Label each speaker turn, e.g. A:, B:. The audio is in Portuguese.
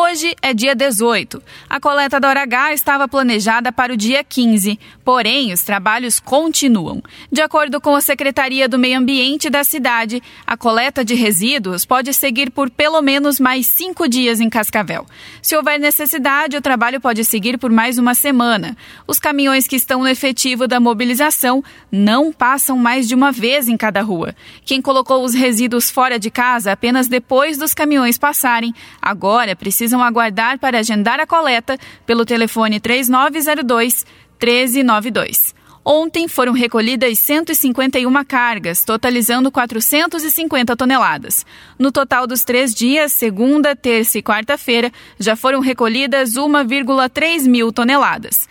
A: Hoje é dia 18. A coleta da hora H estava planejada para o dia 15, porém os trabalhos continuam. De acordo com a Secretaria do Meio Ambiente da cidade, a coleta de resíduos pode seguir por pelo menos mais cinco dias em Cascavel. Se houver necessidade, o trabalho pode seguir por mais uma semana. Os caminhões que estão no efetivo da mobilização não passam mais de uma vez em cada rua. Quem colocou os resíduos fora de casa apenas depois dos caminhões passarem, agora precisa precisam aguardar para agendar a coleta pelo telefone 3902 1392. Ontem foram recolhidas 151 cargas, totalizando 450 toneladas. No total dos três dias, segunda, terça e quarta-feira, já foram recolhidas 1,3 mil toneladas.